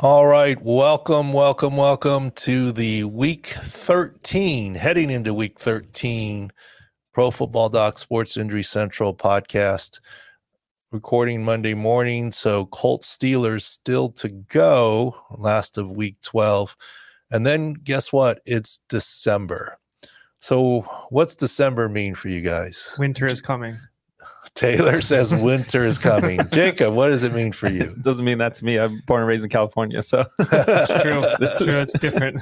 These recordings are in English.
All right. Welcome, welcome, welcome to the week 13, heading into week 13, Pro Football Doc Sports Injury Central podcast. Recording Monday morning. So Colts Steelers still to go, last of week 12. And then guess what? It's December. So what's December mean for you guys? Winter is coming. Taylor says winter is coming. Jacob, what does it mean for you? It doesn't mean that to me. I'm born and raised in California, so It's true. It's true. It's different.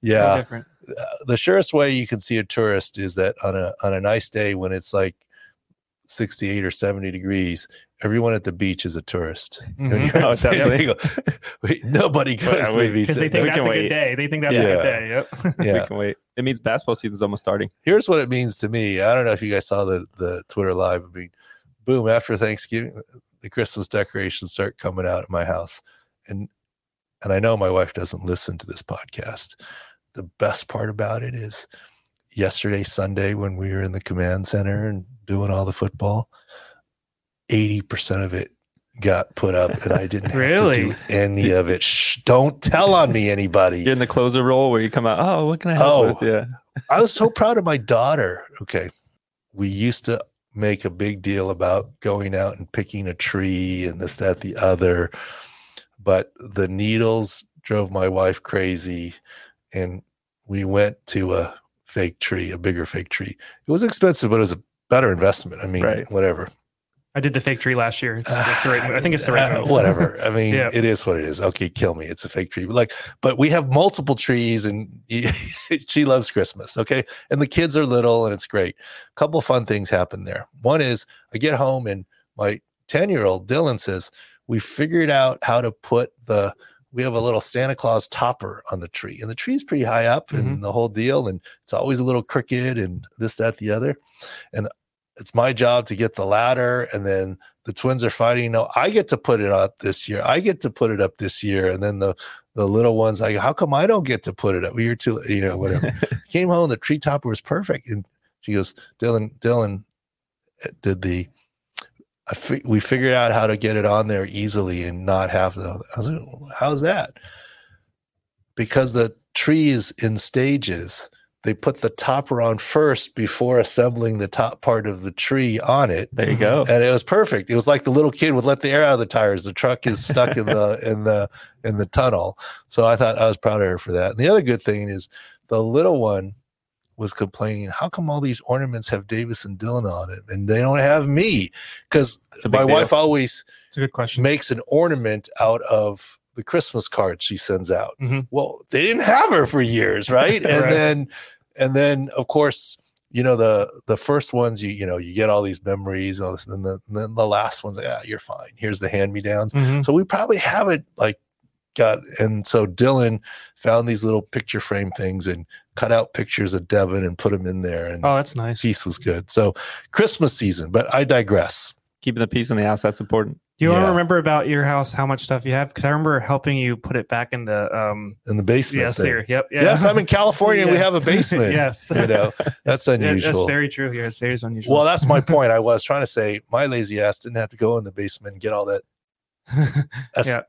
Yeah. different. Uh, the surest way you can see a tourist is that on a on a nice day when it's like 68 or 70 degrees, everyone at the beach is a tourist. When Mhm. you're Oh, San. Diego, wait, nobody goes Yeah, to the beach. Because they think can that's a wait. good day. They think that's Yeah. a good day. Yep. yeah. we can wait. It means basketball season's almost starting. Here's what it means to me. I don't know if you guys saw the the Twitter live. I mean, boom, after Thanksgiving, the Christmas decorations start coming out at my house. And and I know my wife doesn't listen to this podcast. The best part about it is yesterday, Sunday, when we were in the command center and doing all the football, 80% of it got put up and I didn't have Really? to do any of it. Shh, don't tell on me, anybody. You're in the closer role where you come out. Oh, what can I help Oh. with? Yeah, I was so proud of my daughter. Okay. We used to make a big deal about going out and picking a tree and this, that, the other. But the needles drove my wife crazy. And we went to a fake tree, a bigger fake tree. It was expensive, but it was a better investment. I mean, Right. whatever. I did the fake tree last year. It's, it's the right. I think it's the right Uh, whatever. I mean, Yeah. it is what it is. Okay, kill me. It's a fake tree. But like, but we have multiple trees, and she loves Christmas. Okay, and the kids are little, and it's great. A couple fun things happen there. One is I get home, and my ten-year-old Dylan says we figured out how to put the. We have a little Santa Claus topper on the tree, and the tree's pretty high up, and the whole deal, and it's always a little crooked, and this, that, the other, and it's my job to get the ladder and then the twins are fighting. No i get to put it up this year. I get to put it up this year and then the the little ones like how come i don't get to put it up? Well, you're too you know whatever. Came home the tree topper was perfect and she goes dylan dylan uh, did the I fi- we figured out how to get it on there easily and not have the I was like, how's that? Because the tree is in stages they put the topper on first before assembling the top part of the tree on it there you go. and it was perfect. It was like the little kid would let the air out of the tires. The truck is stuck in the in the in the tunnel. So I thought I was proud of her for that. And the other good thing is the little one was complaining, how come all these ornaments have Davis and Dylan on it and they don't have me? Because It's a big my deal. wife always It's a good question. makes an ornament out of the Christmas cards she sends out. Mhm. Well, they didn't have her for years, right? And Right. then and then of course, you know, the the first ones you you know, you get all these memories and all this, and then the, and then the last ones, yeah, you're fine. Here's the hand-me-downs. Mhm. So we probably haven't like got and so Dylan found these little picture frame things and cut out pictures of Devin and put them in there and Oh, that's nice. piece was good. So Christmas season, but I digress. Keeping the peace in the house that's important. Do you want Yeah. to remember about your house how much stuff you have? Because I remember helping you put it back in the um. In the basement. Yes, thing. there. Yep. Yeah. Yes, I'm in California. and We have a basement. yes. You know, that's unusual. That's very true. here. it's very unusual. Well, that's my point. I was trying to say my lazy ass didn't have to go in the basement and get all that yeah.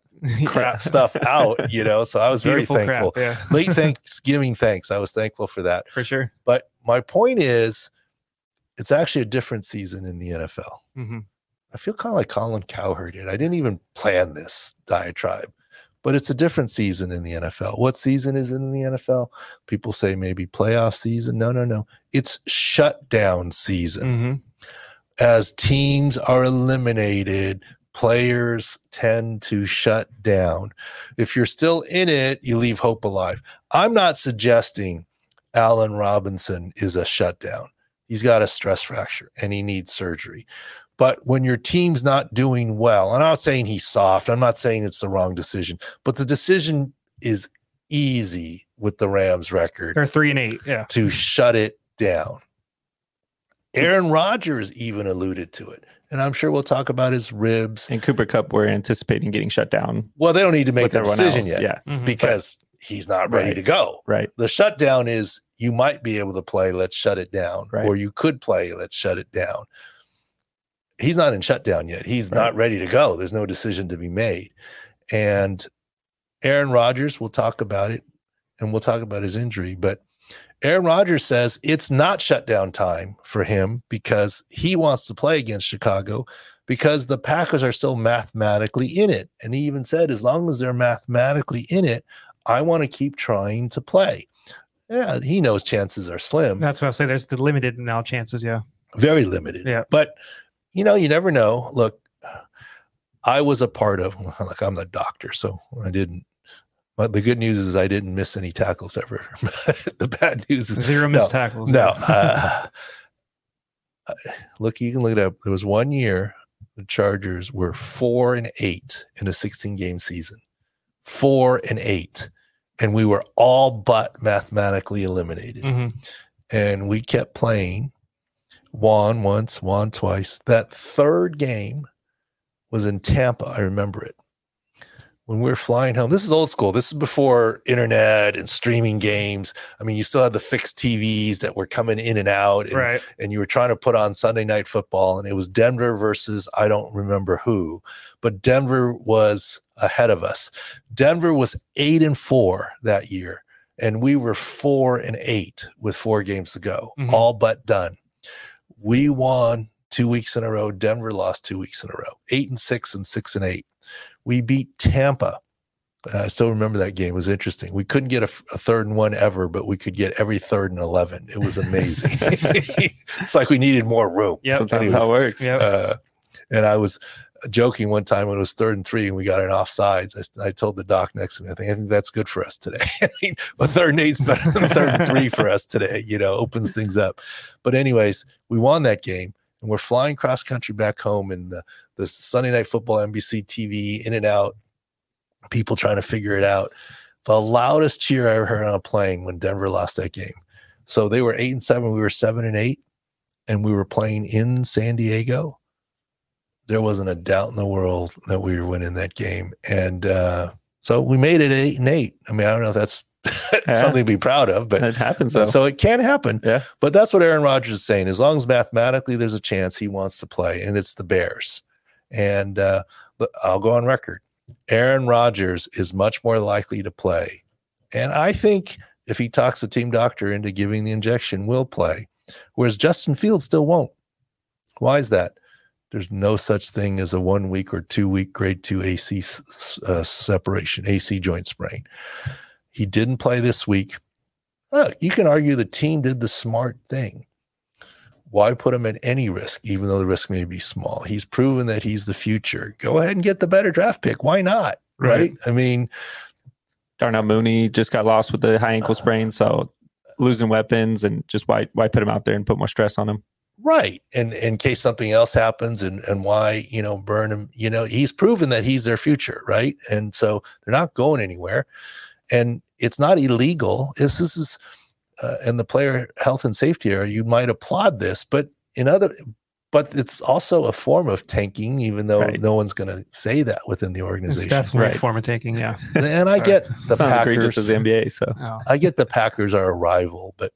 crap stuff out, you know. So I was very thankful. Crap, yeah, Late Thanksgiving thanks. I was thankful for that. for sure. But my point is it's actually a different season in the NFL. hmm I feel kind of like Colin Cowherd did. I didn't even plan this diatribe, but it's a different season in the NFL. What season is it in the NFL? People say maybe playoff season. No, no, no. It's shutdown season. hmm as teams are eliminated, players tend to shut down. If you're still in it, you leave hope alive. I'm not suggesting Allen Robinson is a shutdown. He's got a stress fracture and he needs surgery. But when your team's not doing well, and I'm not saying he's soft, I'm not saying it's the wrong decision, but the decision is easy with the Rams record They're three and eight. Yeah. to shut it down. Aaron Rodgers even alluded to it. And I'm sure we'll talk about his ribs. And Cooper Kupp, we're anticipating getting shut down Well, they don't need to make with that everyone decision else. yet Yeah, Mhm. because he's not ready Right. to go. right. The shutdown is you might be able to play, let's shut it down. Right. Or you could play, let's shut it down. He's not in shutdown yet. He's not ready to go. There's no decision to be made. And Aaron Rodgers, we'll talk about it and we'll talk about his injury, but Aaron Rodgers says it's not shutdown time for him because he wants to play against Chicago because the Packers are still mathematically in it. And he even said, as long as they're mathematically in it, I want to keep trying to play. Yeah, he knows chances are slim, That's what I say. There's the limited now chances. Yeah. very limited. Yeah. But, you know, you never know. Look, I was a part of, like, I'm the doctor, so I didn't. But the good news is I didn't miss any tackles ever. the bad news is Zero No, missed tackles. no. Uh, look, you can look it up. There was one year the Chargers were four and eight in a 16 game season. Four and eight. And we were all but mathematically eliminated. hmm And we kept playing, won once, won twice. That third game was in Tampa. I remember it. When we were flying home, this is old school. This is before internet and streaming games. I mean, you still had the fixed TVs that were coming in and out. And, Right. and you were trying to put on Sunday night football, and it was Denver versus I don't remember who, but Denver was ahead of us. Denver was eight and four that year, and we were four and eight with four games to go, Mhm. all but done. We won two weeks in a row. Denver lost two weeks in a row, eight and six and six and eight. We beat Tampa. I still remember that game. It was interesting. We couldn't get a, a third and one ever, but we could get every third and 11. It was amazing. it's like we needed more room. Yeah, Sometimes Anyways, how it works. Yep. Uh, and I was joking one time when it was third and three and we got an offsides. I, I told the doc next to me, I think, I think that's good for us today. I mean, third and eight's better than third and three for us today, you know, opens things up. But, anyways, we won that game and we're flying cross country back home in the, the Sunday night football, NBC TV, in and out, people trying to figure it out. The loudest cheer I ever heard on a plane when Denver lost that game. So they were eight and seven, we were seven and eight, and we were playing in San Diego there wasn't a doubt in the world that we were winning that game. And uh, so we made it eight and eight. I mean, I don't know if that's something to be proud of, but It happens so, it can happen. Yeah. But that's what Aaron Rodgers is saying. As long as mathematically there's a chance he wants to play, and it's the Bears. And uh, I'll go on record. Aaron Rodgers is much more likely to play. And I think if he talks the team doctor into giving the injection, will play. Whereas Justin Fields still won't. Why is that? There's no such thing as a one week or two week grade two AC uh, separation, AC joint sprain. He didn't play this week. Look, you can argue the team did the smart thing. Why put him at any risk, even though the risk may be small? He's proven that he's the future. Go ahead and get the better draft pick. Why not? Right. Right. I mean, Darnell Mooney just got lost with the high ankle sprain, so losing weapons and just why why put him out there and put more stress on him? Right. And in case something else happens and, and why, you know, burn him, you know, he's proven that he's their future. Right. And so they're not going anywhere. And it's not illegal. This, this is, uh, in the player health and safety area, you might applaud this, but in other, but it's also a form of tanking, even though Right. no one's going to say that within the It's organization. definitely Right. a form of tanking, Yeah. And I get the It's not as egregious Packers. as the NBA. So Oh. I get the Packers are a rival, but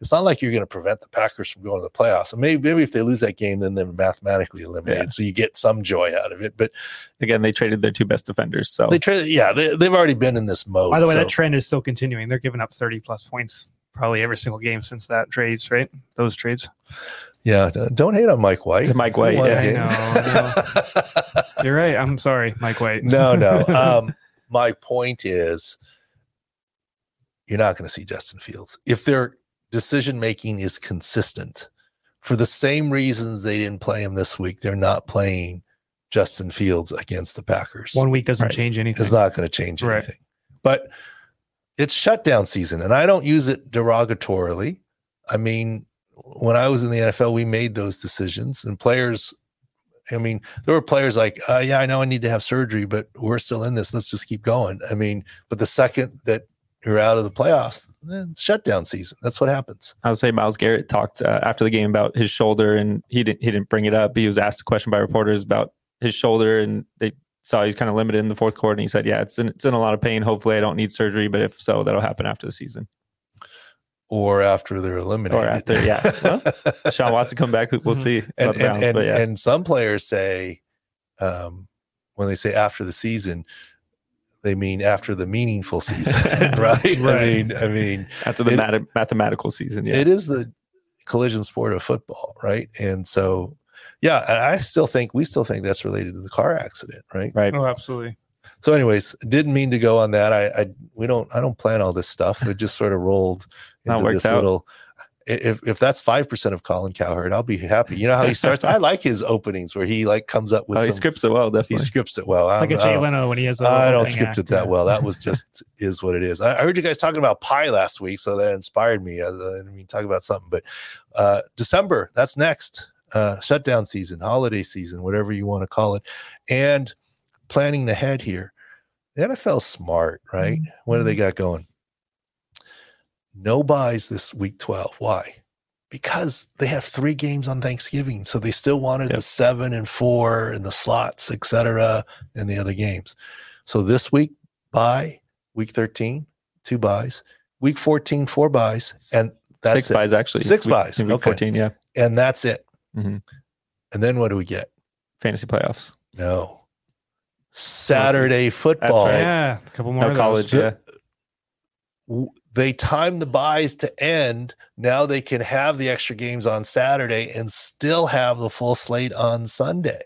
it's not like you're going to prevent the Packers from going to the playoffs. And maybe, maybe if they lose that game, then they're mathematically eliminated. Yeah. So you get some joy out of it. But again, they traded their two best defenders. So they trade, yeah, they, they've already been in this mode. By the way, so- that trend is still continuing. They're giving up 30 plus points probably every single game since that trades, right? Those trades. yeah, don't hate on Mike White. To Mike White, He won a yeah. I game. You're right. I'm sorry, Mike White. no, no. Um, my point is, you're not going to see Justin Fields if their decision making is consistent. For the same reasons they didn't play him this week, they're not playing Justin Fields against the Packers. One week doesn't Right. change anything. It's not going to change Right. anything. But it's shutdown season, and I don't use it derogatorily. I mean, when I was in the NFL, we made those decisions, and players. I mean, there were players like, uh, "Yeah, I know I need to have surgery, but we're still in this. Let's just keep going." I mean, but the second that you're out of the playoffs, then it's shutdown season. That's what happens. I would say Myles Garrett talked uh, after the game about his shoulder, and he didn't he didn't bring it up. He was asked a question by reporters about his shoulder, and they saw he's kind of limited in the fourth quarter. And he said, "Yeah, it's in, it's in a lot of pain. Hopefully, I don't need surgery, but if so, that'll happen after the season." Or after they're eliminated. Or after, yeah. Well, Sean Watson come back. We'll Mhm. see Mm-hmm. and and, Browns, and, yeah, and some players say um, when they say after the season they mean after the meaningful season, right? I Right. mean, I mean, After the It- math- mathematical season, yeah. it is the collision sport of football, right? And so, yeah, and I still think we still think that's related to the car accident, right? right. Oh, absolutely. So, anyways, didn't mean to go on that. I, I we don't I don't plan all this stuff. It just sort of rolled into this out. little. If if that's five percent of Colin Cowherd, I'll be happy. You know how he starts. I like his openings where he like comes up with Oh, he some. scripts it well, Definitely, he scripts it well. It's like a I'm- Jay I don't- Leno when he has. a I don't script act, it that yeah. well. That was just is what it is. I, I heard you guys talking about pie last week, so that inspired me. I, I mean, talk about something, but uh, December that's next. Uh, shutdown season, holiday season, whatever you want to call it, and planning ahead here. The NFL's smart, right? What do they got going? No byes this week 12. Why? Because they have three games on Thanksgiving. So they still wanted Yep. the seven and four and the slots, et cetera, and the other games. So this week, bye, week 13, two byes, week 14, four byes, and that's Six it. byes actually. Six Week- byes, in week okay. 14, yeah. And that's it. Mhm. And then what do we get? Fantasy playoffs. No. Saturday football. right. Yeah, a couple more. No of those. college, The- yeah. W- they time the byes to end. Now they can have the extra games on Saturday and still have the full slate on Sunday.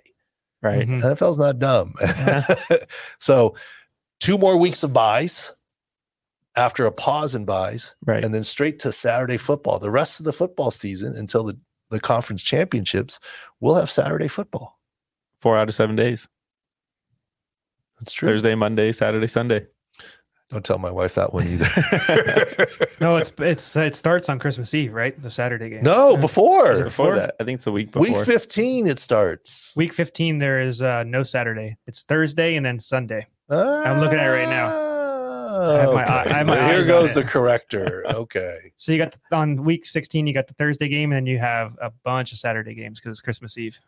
Right. Mhm. NFL's not dumb. so, two more weeks of byes after a pause in byes, Right. and then straight to Saturday football. The rest of the football season until the, the conference championships, we'll have Saturday football. Four out of seven days. That's true. Thursday, Monday, Saturday, Sunday. Don't tell my wife that one either. No, it's it's it starts on Christmas Eve, right? The Saturday game. no, before. Before Before? that, I think it's a week before. Week 15 it starts. Week 15, there is uh, no Saturday. It's Thursday and then Sunday. I'm looking at it right now. Ah, I have my okay. I have my Well, Here eyes goes the corrector. Okay. So you got on week 16, you got the Thursday game, and then you have a bunch of Saturday games because it's Christmas Eve.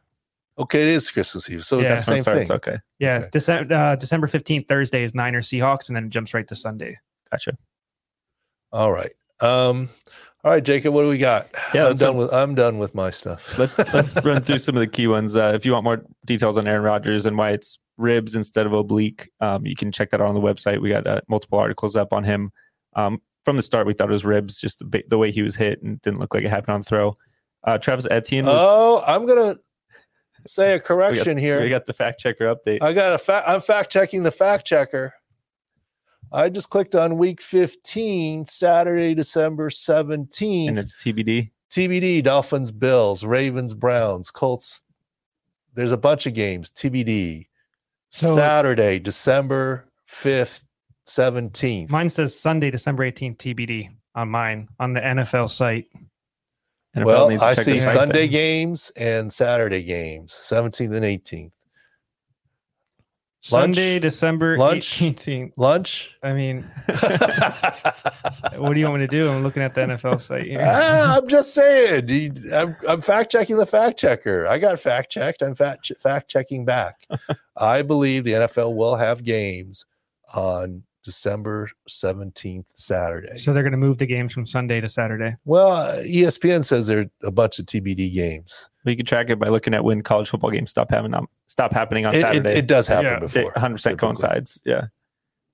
Okay, it is Christmas Eve. So Yeah. it's the That's same when it thing. starts. Okay. Yeah, Okay. December uh, December 15th, Thursday is Niners Seahawks, and then it jumps right to Sunday. Gotcha. All right. Um, all right, Jacob, what do we got? Yeah, I'm done run- with I'm done with my stuff. Let's let's run through some of the key ones. Uh, if you want more details on Aaron Rodgers and why it's ribs instead of oblique, um, you can check that out on the website. We got uh, multiple articles up on him. Um, from the start, we thought it was ribs, just the, the way he was hit, and didn't look like it happened on throw. Uh, Travis Etienne was. Oh, I'm gonna say a we got- correction here. We got the fact checker update. I got a fact. I'm fact checking the fact checker. I just clicked on week 15, Saturday, December 17th. and it's TBD. TBD, Dolphins, Bills, Ravens, Browns, Colts. There's a bunch of games. TBD. So- Saturday, December 5th, 17th. Mine says Sunday, December 18th, TBD on mine on the NFL site. NFL well, needs to I check see Sunday then. games and Saturday games, 17th and 18th. Sunday, December lunch. 18th. Lunch. I mean, what do you want me to do? I'm looking at the NFL site here. Ah, I'm just saying. I'm, I'm fact checking the fact checker. I got fact checked. I'm fact fact checking back. I believe the NFL will have games on December 17th, Saturday. So they're going to move the games from Sunday to Saturday. Well, uh, ESPN says there are a bunch of TBD games. We can track it by looking at when college football games stop having um, stop happening on It, it, Saturday. it does happen Yeah. It before. 100% typically. coincides. Yeah.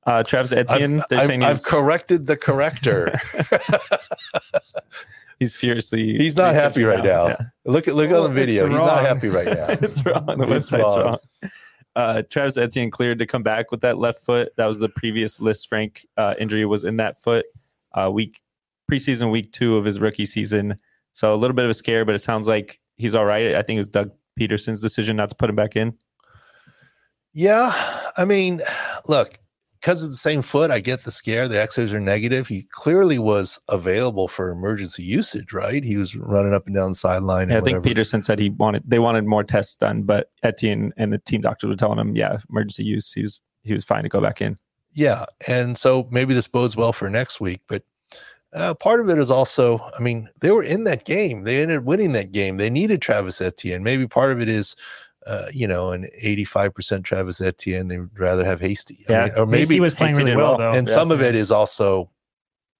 Uh, Travis Etienne, I've, I've- I've corrected the corrector. he's furiously. He's not happy right now. Yeah. look at look Well, on the video. it's He's not happy right now. it's wrong. The It's website's wrong. wrong. Uh, Travis Etienne cleared to come back with that left foot. That was the previous Lisfranc uh, injury was in that foot. Uh, week preseason week two of his rookie season. So a little bit of a scare, but it sounds like he's all right. I think it was Doug Pederson's decision not to put him back in. Yeah, I mean, look, because of the same foot, I get the scare. The X-rays are negative. He clearly was available for emergency usage, right? He was running up and down the sideline. Yeah, I think. Pederson said he wanted they wanted more tests done, but Etienne and the team doctors were telling him, yeah, emergency use. He was he was fine to go back in. Yeah, and so maybe this bodes well for next week. But uh, part of it is also, I mean, they were in that game. They ended up winning that game. They needed Travis Etienne. Maybe part of it is. Uh, you know, an 85% Travis Etienne, they would rather have Hasty. I Yeah, mean, or Maybe maybe he was playing Hasty really well, well. though. and Yeah. some of it is also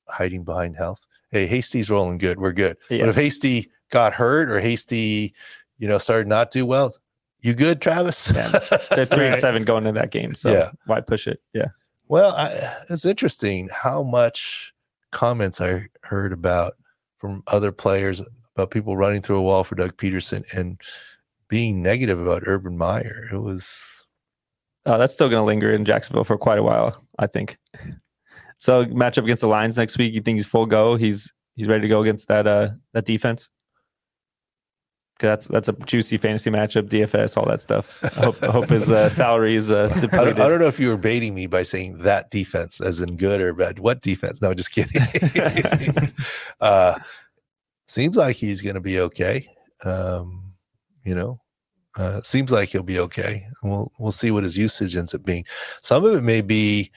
hiding behind health. Hey, Hasty's rolling good. We're good. Yeah. But if Hasty got hurt or Hasty, you know, started not do well, you good, Travis? Yeah. They're three and seven going into that game, so Yeah. why push it? Yeah, Well, I, it's interesting how much comments I heard about from other players about people running through a wall for Doug Pederson and being negative about Urban Meyer. It was Uh, that's still going to linger in Jacksonville for quite a while, I think. So matchup against the Lions next week. You think he's full go? He's he's ready to go against that uh that defense. 'Cause that's that's a juicy fantasy matchup, DFS, all that stuff. I hope, I hope his uh, salary is uh, I don't, I don't know if you were baiting me by saying that defense as in good or bad. What defense? No, I'm just kidding. uh, seems like he's going to be okay. Um, you know, uh, seems like he'll be okay. We'll we'll see what his usage ends up being. Some of it may be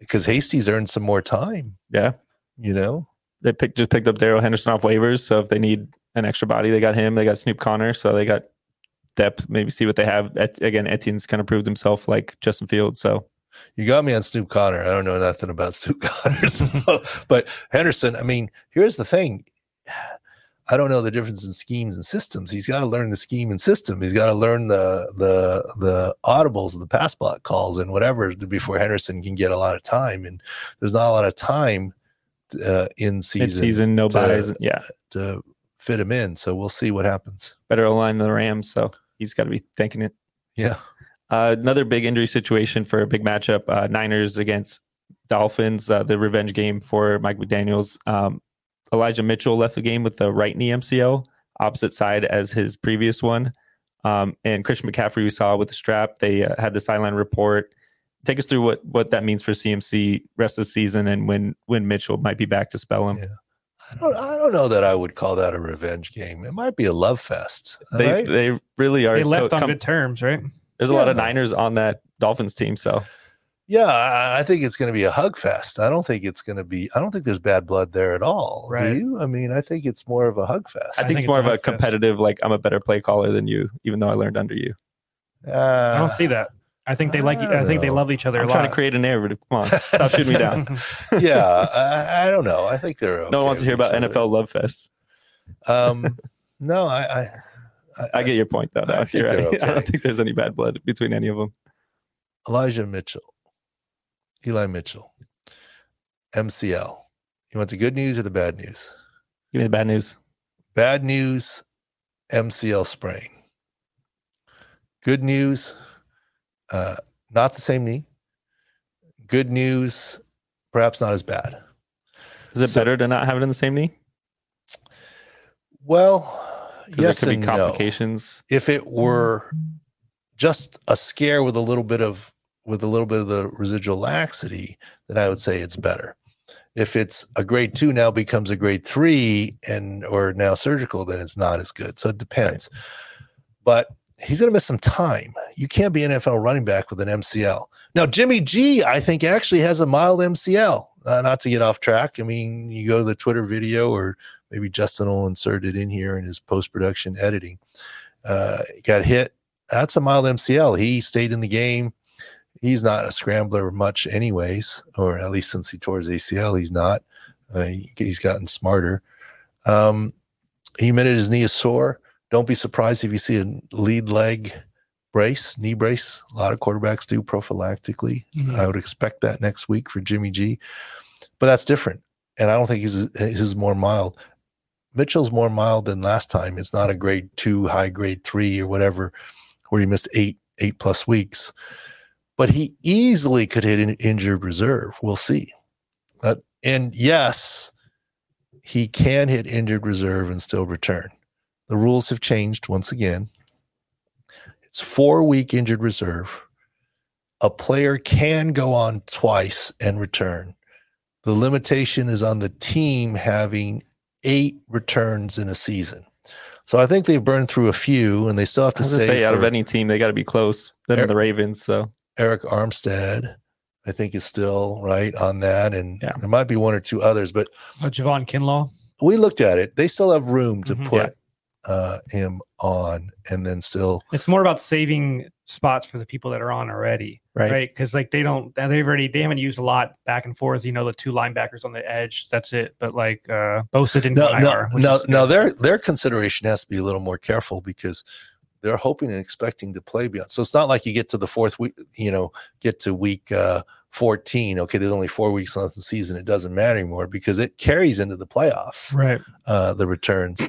because Hasty's earned some more time. Yeah. You know, they picked just picked up Darrell Henderson off waivers. So if they need an extra body, they got him. They got Snoop Conner, so they got depth. Maybe see what they have. Et- again, Etienne's kind of proved himself like Justin Fields. So you got me on Snoop Conner. I don't know nothing about Snoop Conner, so, but Henderson. I mean, here's the thing. I don't know the difference in schemes and systems. He's got to learn the scheme and system. He's got to learn the the the audibles and the pass block calls and whatever before Henderson can get a lot of time. And there's not a lot of time uh, in season, season, no to- byes. Yeah, to fit him in. So we'll see what happens. better than the Rams. So he's got to be thinking it. Yeah. Uh, another big injury situation for a big matchup: uh, Niners against Dolphins. Uh, the revenge game for Mike McDaniel's. Um, Elijah Mitchell left the game with the right knee MCL, opposite side as his previous one. Um, and Christian McCaffrey, we saw with the strap. They uh, had the sideline report. Take us through what what that means for CMC rest of the season and when when Mitchell might be back to spell him. Yeah. I don't. I don't know that I would call that a revenge game. It might be a love fest. They right? they really are. They left co- on come- good terms, right? There's a lot of Niners on that Dolphins team, so Yeah, I, I think it's going to be a hug fest. I don't think it's going to be. I don't think there's bad blood there at all. Right. Do you? I mean, I think it's more of a hug fest. I think it's more of a competitive. Like I'm a better play caller than you, even though I learned under you. Uh, I don't see that. I think they like. I I think they love each other I'm a lot. trying to create a narrative. Come on, stop shooting me down. yeah, I, I don't know. I think they're. no okay one wants to hear about other. NFL love fest. Um, no, I, I, I get your point, though. I No, think you're they're. I don't think there's any bad blood between any of them. Elijah Mitchell, Eli Mitchell, MCL. You want the good news or the bad news? Give me the bad news. Bad news, MCL sprain. Good news, uh, not the same knee. Good news, perhaps not as bad. Is it So- better to not have it in the same knee? Well, yes there could and be no. complications. If it were just a scare with a little bit of with a little bit of the residual laxity, then I would say it's better. If it's a grade two now becomes a grade three and or now surgical, then it's not as good. So it depends. But he's going to miss some time. You can't be an NFL running back with an MCL. Now Jimmy G, I think actually has a mild MCL. Uh, not to get off track. I mean, you go to the Twitter video, or maybe Justin will insert it in here in his post production editing. Uh, got hit. That's a mild MCL. He stayed in the game he's not a scrambler much anyways or at least since he tore his acl he's not. Uh, he, he's gotten smarter. Um, he admitted his knee is sore. Don't be surprised if you see a lead leg brace knee brace. A lot of quarterbacks do prophylactically. Mhm. i would expect that next week for jimmy g but that's different. And i don't think he's his more mild. Mitchell's more mild than last time. It's not a grade two high grade three or whatever where he missed eight eight plus weeks but he easily could hit injured reserve. We'll see. Uh, and yes, he can hit injured reserve and still return. The rules have changed once again. It's four week injured reserve. A player can go on twice and return. The limitation is on the team having eight returns in a season. So I think they've burned through a few, and they still have to say, say, out of any team, they got to be close. Them and the Ravens. So Arik Armstead, I think, is still right on that. And Yeah. there might be one or two others, but Oh, Javon Kinlaw. we looked at it. They still have room to Mhm. put uh, him on and then still. It's more about saving spots for the people that are on already, right. right? Because like they don't, they've already they haven't used a lot back and forth. You know, the two linebackers on the edge. That's it. But like uh Bosa didn't. No, no, IR, no, no. Their their consideration has to be a little more careful because they're hoping and expecting to play beyond. So it's not like you get to the fourth week, you know, get to week uh, 14, okay, there's only four weeks left in the season. It doesn't matter anymore because it carries into the playoffs, Right. uh, the returns.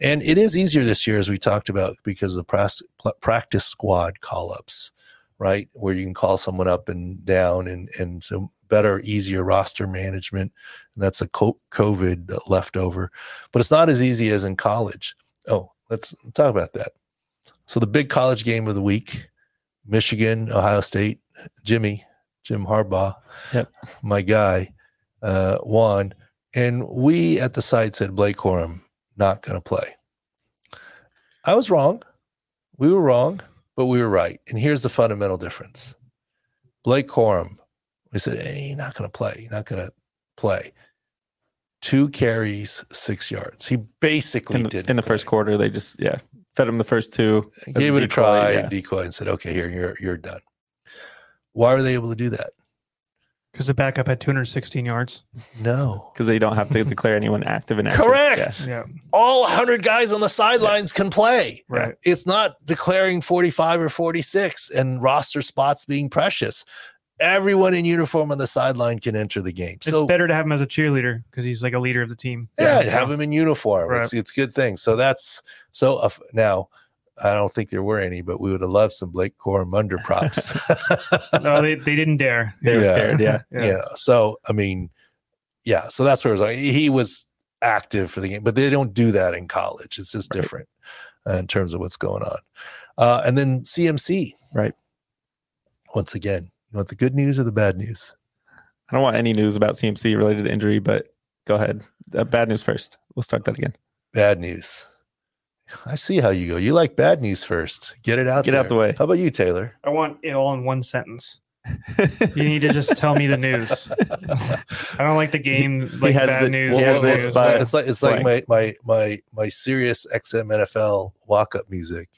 and it is easier this year, as we talked about, because of the pras- practice squad call ups, right? Where you can call someone up and down and, and so better, easier roster management. And that's a co- COVID leftover, but it's not as easy as in college. Oh, let's talk about that. So the big college game of the week, Michigan, Ohio State, Jimmy, Jim Harbaugh, Yep. my guy, uh, won. And we at the site said Blake Corum not going to play. I was wrong. We were wrong, but we were right. And here's the fundamental difference. Blake Corum, we said, hey, he's not going to play. He's not going to play. Two carries, six yards. He basically did in the first quarter. They just yeah fed him the first two. as gave it a try, yeah. decoy, and said, "Okay, here you're you're done." Why were they able to do that? Because the backup had 216 yards. No, because they don't have to declare anyone active and active. correct. Yeah. All 100 guys on the sidelines can play. Right. It's not declaring 45 or 46 and roster spots being precious. Everyone in uniform on the sideline can enter the game. It's So better to have him as a cheerleader because he's like a leader of the team. yeah, have him in uniform. Right. It's it's good thing. So that's so uh, now. I don't think there were any, but we would have loved some Blake Corum under props. No, they, they didn't dare. They were Yeah. scared. Yeah. yeah. So I mean, yeah. So that's where it was like he was active for the game, but they don't do that in college. It's just Right. different uh, in terms of what's going on. Uh, and then CMC, Right. Once again, you want the good news or the bad news? I don't want any news about CMC related to injury, but go ahead. Uh, bad news first. We'll start that again. Bad news. I see how you go. You like bad news first. Get it out. Get out the way. How about you, Taylor? I want it all in one sentence. You need to just tell me the news. I don't like the game like has bad the- news. he has this news. by- it's like it's like my my my my Sirius XM NFL walk up music.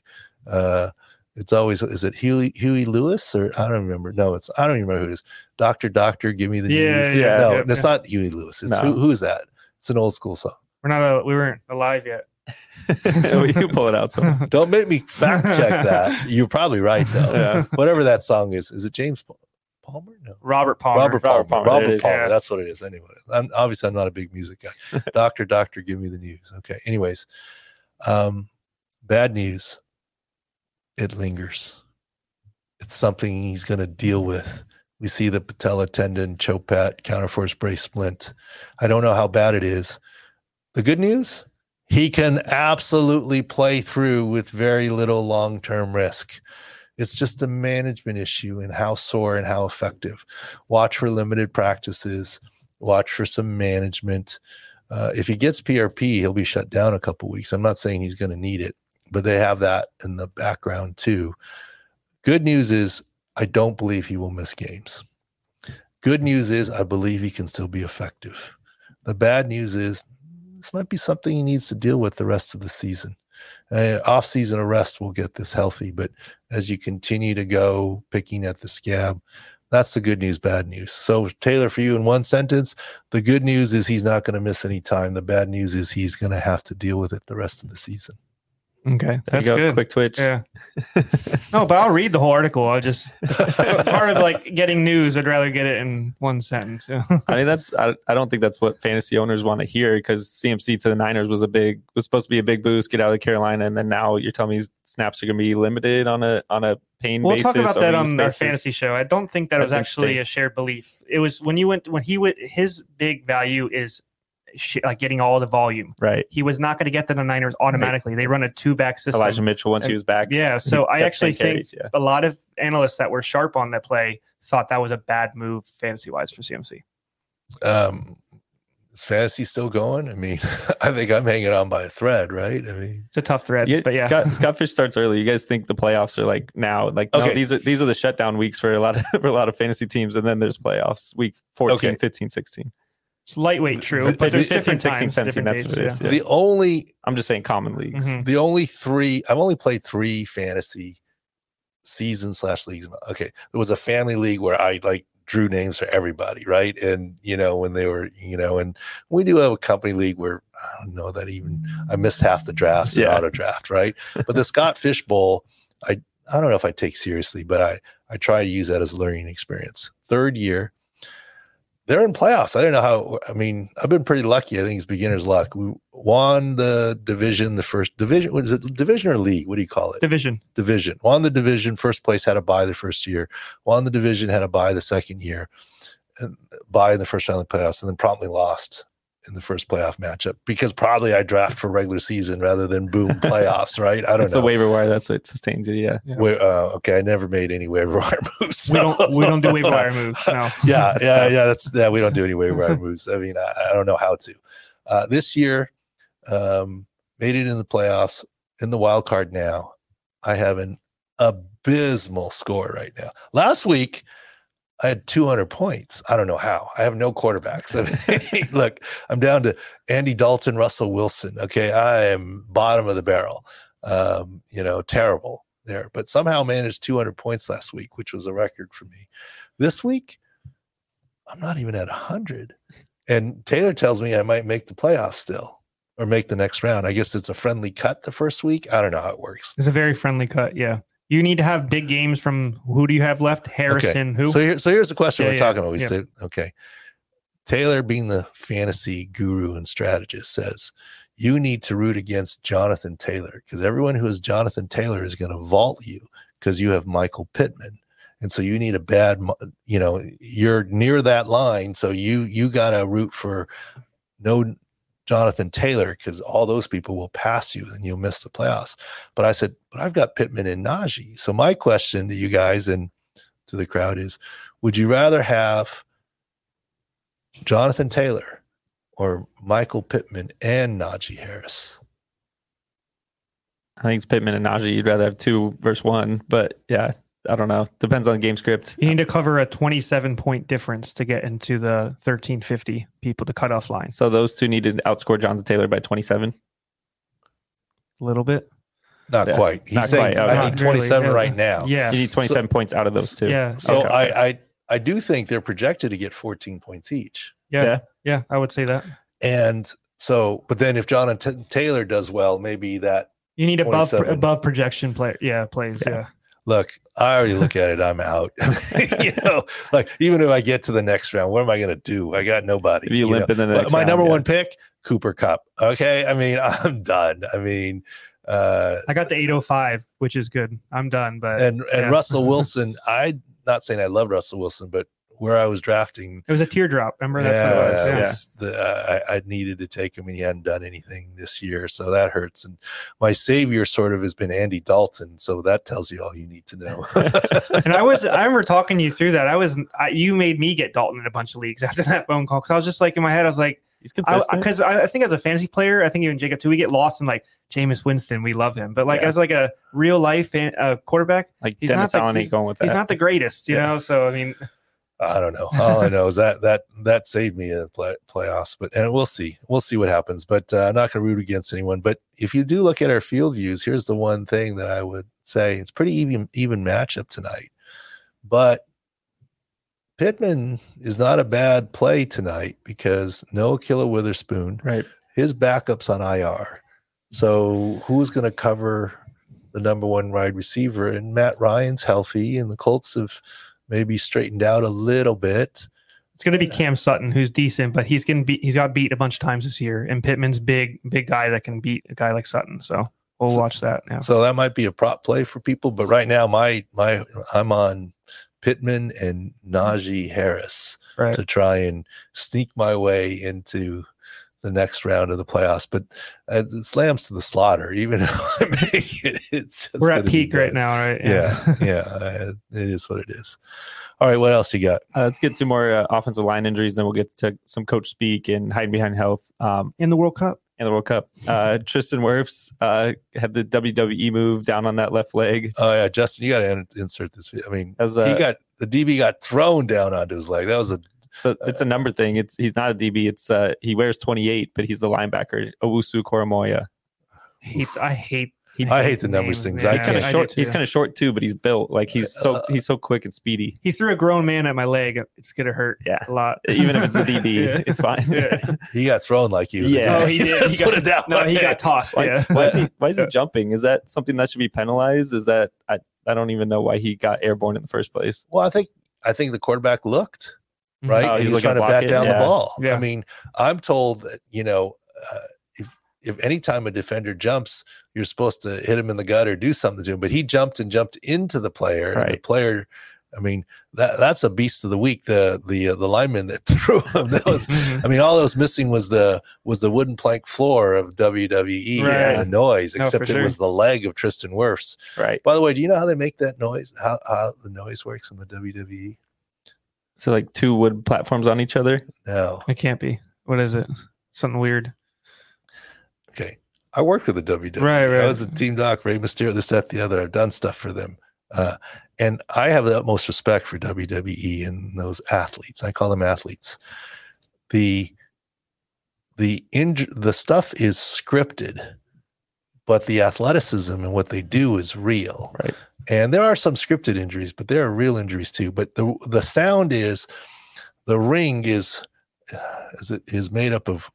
Uh, it's always is it Huey Huey Lewis or I don't remember. No, it's I don't even remember who it is. Doctor Doctor, give me the Yeah, news. yeah, no, yeah, it's yeah. not Huey Lewis. It's No. who, who is that? It's an old school song. We're not. A, we weren't alive yet. we can pull it out. So Don't make me fact check that. You're probably right though. yeah. Whatever that song is, is it James Palmer? No. Robert Palmer. Robert Palmer. Robert Palmer, Robert there it Palmer. Yeah. That's what it is. Anyway, I'm obviously I'm not a big music guy. doctor, doctor, give me the news. Okay. Anyways, um, bad news. It lingers. It's something he's going to deal with. We see the patella tendon, Cho-Pat, counterforce brace splint. I don't know how bad it is. The good news, he can absolutely play through with very little long-term risk. It's just a management issue and how sore and how effective. Watch for limited practices. Watch for some management. Uh, if he gets PRP, he'll be shut down a couple weeks. I'm not saying he's going to need it, but they have that in the background too. Good news is I don't believe he will miss games. Good news is I believe he can still be effective. The bad news is this might be something he needs to deal with the rest of the season. Uh, off-season arrest will get this healthy, but as you continue to go picking at the scab, that's the good news, bad news. So, Taylor, for you in one sentence, the good news is he's not going to miss any time. The bad news is he's going to have to deal with it the rest of the season. Okay, There you that's go. good. Quick twitch. Yeah. No, but I'll read the whole article. I'll just part of like getting news. I'd rather get it in one sentence. I mean, that's I, I don't think that's what fantasy owners want to hear because CMC to the Niners was a big was supposed to be a big boost, get out of Carolina, and then now you're telling me snaps are going to be limited on a on a pain we'll basis. talk about that on our fantasy show. I don't think that was actually a shared belief. It was when you went when he went. His big value is sh- like getting all the volume. Right. He was not going to get to the Niners automatically. They run a two back system. Elijah Mitchell once he was back. Yeah, so I actually think carries, yeah. a lot of analysts that were sharp on that play thought that was a bad move fantasy wise for CMC. Um, is fantasy still going? I mean, I think I'm hanging on by a thread, right? I mean, It's a tough thread, Yeah, but yeah, Scott, Scott Fish starts early. You guys think the playoffs are like now? Like no, these are these are the shutdown weeks for a lot of for a lot of fantasy teams, and then there's playoffs week 14, Okay. 15, 16. It's lightweight true, But but there's 15, different 16, times, 17, different that's what it days, is, yeah. Yeah. the only I'm just saying common leagues. Mhm. the only three I've only played three fantasy season slash leagues. Okay, there was a family league where I like drew names for everybody, right? And you know when they were, you know, and we do have a company league where I don't know that even I missed half the drafts in Yeah. auto draft, right? But the Scott Fish Bowl, I I don't know if I take seriously, but I I try to use that as a learning experience. Third year, they're in playoffs. I don't know how. I mean, I've been pretty lucky. I think it's beginner's luck. We won the division, the first division. What is it? Division or league? What do you call it? Division. Division. Won the division. First place had a bye the first year. Won the division had a bye the second year. And bye in the first round of the playoffs, and then promptly lost in the first playoff matchup because probably I draft for regular season rather than boom playoffs, right? I don't It's know. It's a waiver wire. That's what sustains it. Yeah. Yeah. Wa- uh, okay, I never made any waiver wire moves. We don't we don't do waiver wire moves. No. yeah, yeah, tough. yeah. That's yeah. We don't do any waiver wire moves. I mean, I, I don't know how to. Uh, this year, um, made it in the playoffs in the wild card. Now, I have an abysmal score right now. Last week, I had 200 points. I don't know how. I have no quarterbacks. I mean, look, I'm down to Andy Dalton, Russell Wilson. Okay, I am bottom of the barrel. Um, you know, terrible there, but somehow managed 200 points last week, which was a record for me. This week, I'm not even at 100. And Taylor tells me I might make the playoffs still or make the next round. I guess it's a friendly cut the first week. I don't know how it works. It's a very friendly cut. Yeah. You need to have big games from who do you have left? Harrison, who? So here, so here's the question Yeah, we're yeah, talking about. We yeah. said, okay, Taylor, being the fantasy guru and strategist, says you need to root against Jonathan Taylor because everyone who is Jonathan Taylor is going to vault you because you have Michael Pittman, and so you need a bad, you know, you're near that line, so you you got to root for no Jonathan Taylor because all those people will pass you and you'll miss the playoffs. But I said, but I've got Pittman and Najee. So my question to you guys and to the crowd is would you rather have Jonathan Taylor or Michael Pittman and Najee Harris? I think it's Pittman and Najee. You'd rather have two versus one, but yeah, I don't know. Depends on the game script. You need to cover a 27 point difference to get into the 1350 people, the cutoff line. So those two need to outscore Jonathan Taylor by 27. A little bit. Not Yeah, quite. He's not saying quite. Okay. I Not need 27 yeah. right now. Yeah. You need 27 points out of those two. Yeah. So Okay. I, I I do think they're projected to get 14 points each. Yeah. Yeah. Yeah. I would say that. And so, but then if Jonathan Taylor does well, maybe that You need above above projection play. Yeah. Plays. Yeah. Yeah. Look, I already look at it, I'm out. you know, like even if I get to the next round, what am I going to do? I got nobody. If you you know? limp in the My- next my round, number yeah. one pick, Cooper Kupp. Okay. I mean, I'm done. I mean, uh, I got the 805, which is good. I'm done. But and and yeah. Russell Wilson, I not saying I love Russell Wilson, but where I was drafting, it was a teardrop. Remember yeah, that's what it was. it was the, uh, I, I needed to take him, and he hadn't done anything this year, so that hurts. And my savior sort of has been Andy Dalton, so that tells you all you need to know. and I was, I remember talking you through that. I was, I, you made me get Dalton in a bunch of leagues after that phone call because I was just like in my head, I was like, He's consistent. because I, I, think as a fantasy player, I think even Jacob too, we get lost in like Jameis Winston. We love him, but like Yeah. as like a real life fan, uh, quarterback, like he's Dennis not the- Allen he's- ain't going with that. he's not the greatest, you Yeah. know. So I mean, I don't know. All I know is that that that saved me in the play, playoffs. But and we'll see. We'll see what happens. But uh, I'm not going to root against anyone. But if you do look at our field views, here's the one thing that I would say: it's pretty even even matchup tonight. But Pittman is not a bad play tonight because no Ahkello Witherspoon. right. His backups on IR. So who's going to cover the number one wide receiver? And Matt Ryan's healthy, and the Colts have maybe straightened out a little bit. it's going to be Cam Sutton, who's decent, but he's going to be he's got beat a bunch of times this year, and Pittman's big big guy that can beat a guy like Sutton. So we'll So- watch that now. So that might be a prop play for people. But right now, my my I'm on Pittman and Najee Harris Right. to try and sneak my way into the next round of the playoffs. But uh, it slams to the slaughter, even if I make it. It's just We're at peak right now, right? Yeah, yeah, uh, it is what it is. All right, what else you got? Uh, let's get to more uh, offensive line injuries, then we'll get to some coach speak and hiding behind health um, In the World Cup. in the World Cup. Uh, Tristan Wirfs uh, had the WWE move down on that left leg. Oh yeah, Justin, you got to insert this. I mean, As he got the DB got thrown down onto his leg. That was a so it's a number thing. It's he's not a DB. It's uh, he wears 28, but he's the linebacker. Owusu-Koramoah. hate I hate He, I hate the numbers Names, things. yeah. I he's kind of can't. I do short. He's too. kind of short too, but he's built like he's so Uh, he's so quick and speedy. He threw a grown man at my leg. It's gonna hurt Yeah. a lot. Even if it's a DB, Yeah. it's fine. Yeah. He got thrown like he was. a Yeah. DB. Oh, he did. Let's He put got- it that No, he got tossed. Why, yeah. why is he why is he Yeah. jumping? Is that something that should be penalized? Is that I, I don't even know why he got airborne in the first place. Well, I think I think the quarterback looked right. Oh, he he's trying to to bat it? down Yeah. the ball. Yeah. I mean, I'm told that you know uh, if if any time a defender jumps, you're supposed to hit him in the gut or do something to him. But he jumped and jumped into the player. And the player, I mean, that that's a beast of the week. The the uh, the lineman that threw him. That was. I mean, all that was missing was the was the wooden plank floor of WWE Right. and the noise. Except for it sure. was the leg of Tristan Wirfs. Right. By the way, do you know how they make that noise? How how the noise works in the? WWE? So like two wood platforms on each other. No. It can't be. What is it? Something weird. Okay. I worked with the WWE. Right, right. I was a team doc, Rey Mysterio, this, that, the other. I've done stuff for them. Uh, and I have the utmost respect for WWE and those athletes. I call them athletes. The the inj- the stuff is scripted, but the athleticism and what they do is real. Right. And there are some scripted injuries, but there are real injuries too. But the the sound is the ring is is it is made up of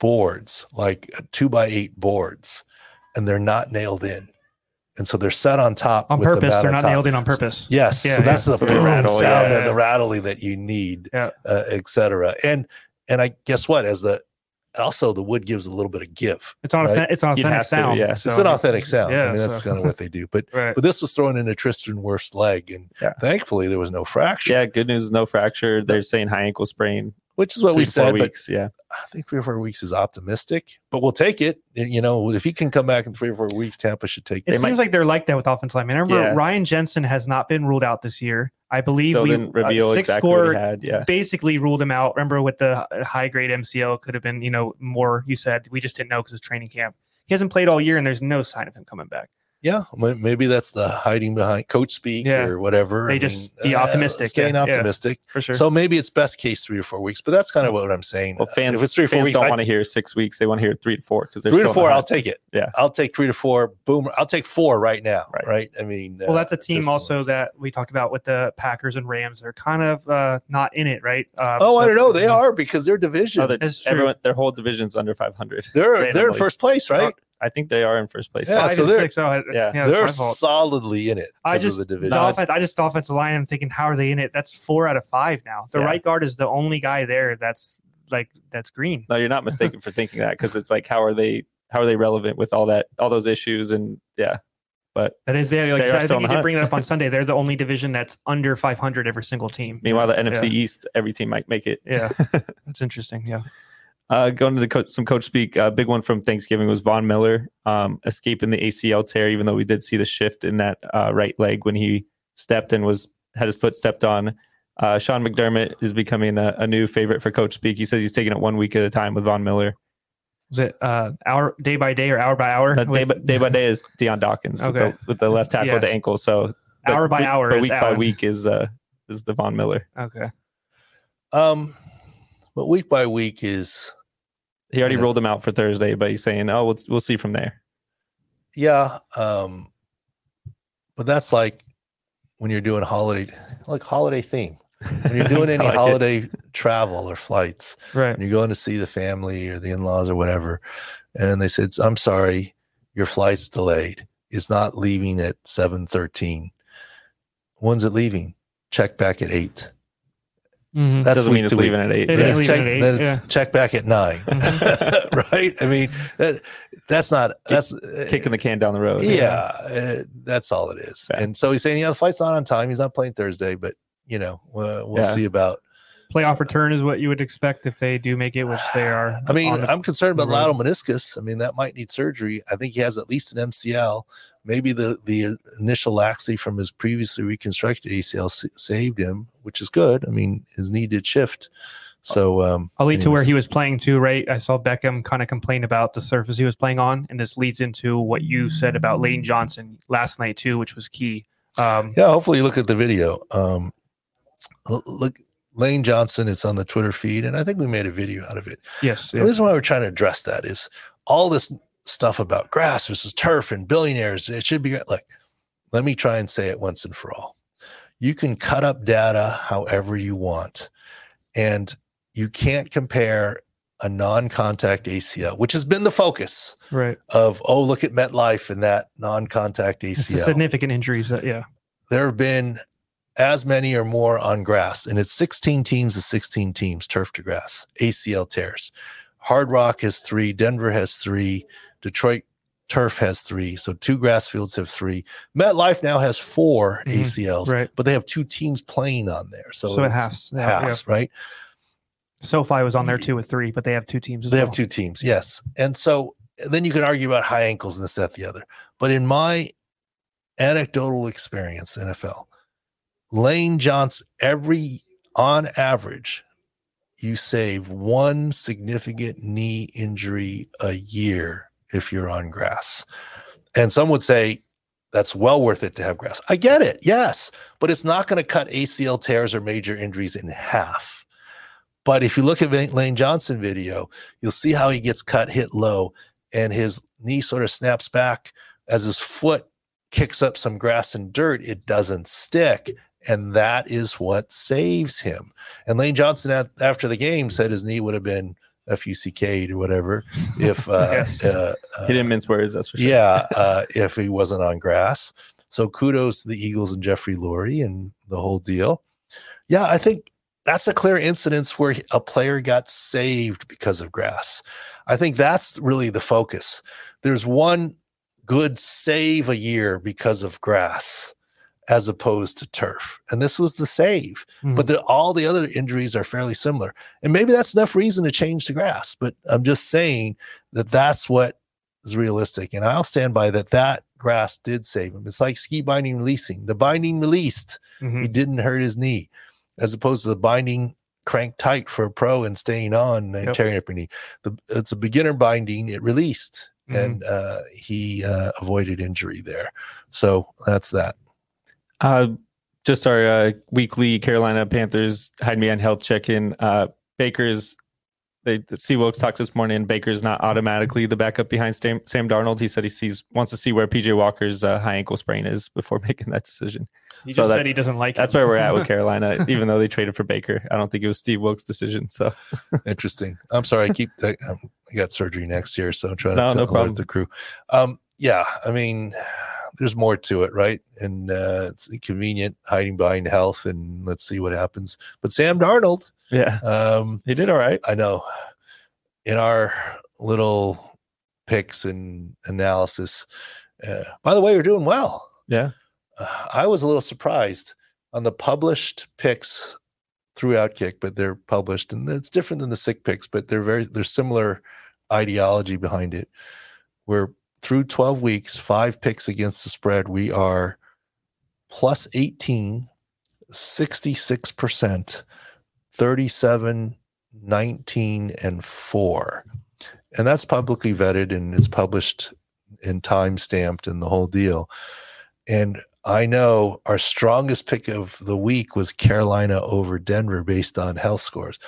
boards, like two by eight boards, and they're not nailed in. And so they're set on top On with the purpose. mat They're not top. nailed in on purpose. Yes, Yeah, so that's yeah. the So boom rattle, sound yeah, and the rattling that you need, Yeah. uh, et cetera. And and I guess what as the also the wood gives a little bit of give. It's on Right. it's an You'd authentic have to, sound. yeah. it's an authentic sound. yeah, I mean, that's so- kind of what they do. But Right. but this was thrown into Tristan Wirfs' leg, and Yeah. thankfully there was no fracture, Yeah. Good news, no fracture. They're saying high ankle sprain. Which is what three we to four said. But weeks. Yeah. I think three or four weeks is optimistic, but we'll take it. You know, if he can come back in three or four weeks, Tampa should take It it. seems like they're like that with offensive linemen. I remember Yeah. Ryan Jensen has not been ruled out this year. I believe Still we didn't reveal uh, six exactly what score he had. Yeah. basically ruled him out. Remember with the high grade MCL could have been, you know, more. You said we just didn't know because it's training camp. He hasn't played all year, and there's no sign of him coming back. Yeah, maybe that's the hiding behind coach speak Yeah. or whatever. They I just mean, be optimistic, staying yeah, yeah. optimistic. For sure. So maybe it's best case three or four weeks, but that's kind of what I'm saying. Well, fans, if it's three or four fans weeks, don't want to hear six weeks. They want to hear three to four because three to still in four, I'll take it. Yeah. I'll take three to four. Boom, I'll take four right now. Right. Right. I mean, well, uh, that's a team also Wirfs. that we talked about with the Packers and Rams. They're kind of uh, not in it, right? Um, Oh, I don't know. They are because their division. Oh, they're- That's true. everyone, their whole division's under 500. they're randomly. they're in first place, right? I think they are in first place. Yeah, Five so and they're- six. Oh, yeah, yeah. yeah, they're my fault. solidly in it. I because just of the the offense. I just offensive line. I'm thinking, how are they in it? That's four out of five now. The Yeah. right guard is the only guy there that's like that's green. No, you're not mistaken for thinking that because it's like how are they how are they relevant with all that all those issues and yeah. But That is there. Like They I, are said, I still think in you did hunt. bring that up on Sunday. They're the only division that's under 500 every single team. meanwhile, the NFC Yeah. East, every team might make it. Yeah, that's interesting. Yeah, Uh, going to the coach, some coach speak. A big one from Thanksgiving was Von Miller um, escaping the ACL tear, even though we did see the shift in that uh, right leg when he stepped and was had his foot stepped on. Uh, Sean McDermott is becoming a, a new favorite for coach speak. He says he's taking it one week at a time with Von Miller. was it uh, hour day by day or hour by hour? Uh, day, by, day by day is Dion Dawkins with, the, with the left tackle with the ankle. So but Hour by week- hour but is week by Allen. week is uh is the Von Miller. Okay. Um, but week by week is He already Yeah. ruled him out for Thursday, but he's saying, "Oh, we'll we'll see from there." yeah. Um, but that's like when you're doing holiday, like holiday theme. When you're doing any I like it. holiday travel or flights, Right. and you're going to see the family or the in-laws or whatever, and they said, "I'm sorry, your flight's delayed. It's not leaving at 7:13. When's it leaving? Check back at eight. Mhm. That's Doesn't mean it's leaving at eight. It then it's leaving check, at eight, then it's yeah. check back at 9 right? I mean, that that's not that's uh, Kicking the can down the road. yeah, uh, that's all it is. Yeah. And so he's saying, yeah, the flight's not on time. He's not playing Thursday, but you know, uh, we'll Yeah. see about. Playoff return is what you would expect if they do make it, which they are. I mean, the- I'm concerned about lateral meniscus. I mean, that might need surgery. I think he has at least an MCL. Maybe the the initial laxity from his previously reconstructed ACL saved him, which is good. I mean, his knee did shift. So um, I'll lead to where he was playing too, right? I saw Beckham kind of complain about the surface he was playing on, and this leads into what you said about Lane Johnson last night too, which was key. Um, Yeah, hopefully you look at the video. Um, look, Lane Johnson, it's on the Twitter feed, and I think we made a video out of it. Yes, The reason why we're trying to address that is all this stuff about grass versus turf and billionaires. It should be like, let me try and say it once and for all. You can cut up data however you want, and you can't compare a non-contact ACL, which has been the focus Right. of oh look at MetLife and that non-contact ACL. significant injuries that yeah. there have been as many or more on grass, and it's 16 teams to 16 teams, turf to grass, ACL tears. Hard Rock has three, Denver has three, Detroit Turf has three, so two grass fields have three. MetLife now has 4 Mhm. ACLs, Right. but they have two teams playing on there, so, So, it has. Yeah, halves, right? SoFi was on there too with three, but they have two teams as They well. have two teams, yes. And so then you can argue about high ankles and this, that, the other. But in my anecdotal experience, NFL, Lane Johnson, every on average, you save one significant knee injury a year if you're on grass. And some would say that's well worth it to have grass. I get it, yes, but it's not going to cut ACL tears or major injuries in half. But if you look at Lane Johnson video, you'll see how he gets cut, hit low, and his knee sort of snaps back as his foot kicks up some grass and dirt. It doesn't stick. And that is what saves him. And Lane Johnson, at, after the game, said his knee would have been FUCK'd or whatever if, uh, Yes. uh, uh, He didn't mince words, that's for sure. yeah, uh, if he wasn't on grass. So kudos to the Eagles and Jeffrey Lurie and the whole deal. Yeah, I think that's a clear incidence where a player got saved because of grass. I think that's really the focus. There's one good save a year because of grass as opposed to turf. And this was the save. Mhm. But the, all the other injuries are fairly similar. And maybe that's enough reason to change the grass. But I'm just saying that that's what is realistic. And I'll stand by that. That grass did save him. It's like ski binding releasing. The binding released, Mhm. he didn't hurt his knee, as opposed to the binding cranked tight for a pro and staying on and Yep. tearing up your knee. The, it's a beginner binding. It released. Mhm. And uh, he uh, avoided injury there. So that's that. Uh, just our uh, weekly Carolina Panthers hide me on health check in. Uh, Baker's, they Steve Wilks talked this morning. Baker's not automatically the backup behind Sam, Sam Darnold. He said he sees wants to see where PJ Walker's uh, high ankle sprain is before making that decision. He so just that- said he doesn't like That's him. where we're at with Carolina, even though they traded for Baker. I don't think it was Steve Wilks' decision. So Interesting. I'm sorry. I keep. I, um, I got surgery next year, so I'm trying No, to no alert problem. the crew. Um, yeah. I mean, there's more to it, right? And uh, it's convenient hiding behind health, and let's see what happens. But Sam Darnold, yeah, um, he did all right. I know, in our little picks and analysis. Uh, by the way, you're doing well. Yeah, Uh, I was a little surprised on the published picks through Outkick, but they're published and it's different than the SIC picks, but they're very they're similar ideology behind it. We're through 12 weeks, five picks against the spread. We are plus 18, 66%, 37, 19, and four. And that's publicly vetted and it's published and time stamped and the whole deal. And I know our strongest pick of the week was Carolina over Denver based on health scores.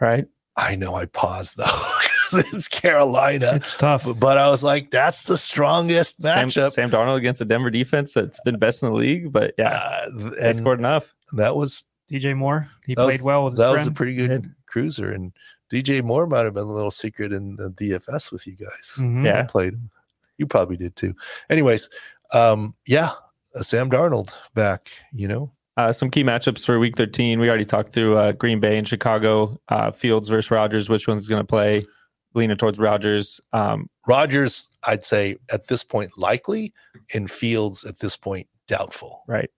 right. I know I paused though because it's Carolina, It's tough. but, but I was like, that's the strongest Sam, matchup. Sam Darnold against a Denver defense that's been best in the league, but yeah, Uh, th- they scored enough. that was DJ Moore, he That was- played well with his that was a pretty good cruiser. And DJ Moore might have been a little secret in the DFS with you guys. Mhm. Yeah. I played him. You probably did too. Anyways, um, yeah, uh, Sam Darnold back. You know, Uh, some key matchups for Week 13. We already talked through uh, Green Bay and Chicago. Uh, Fields versus Rodgers. Which one's going to play? Leaning towards Rodgers. Um, Rodgers, I'd say at this point likely, and Fields at this point doubtful. right.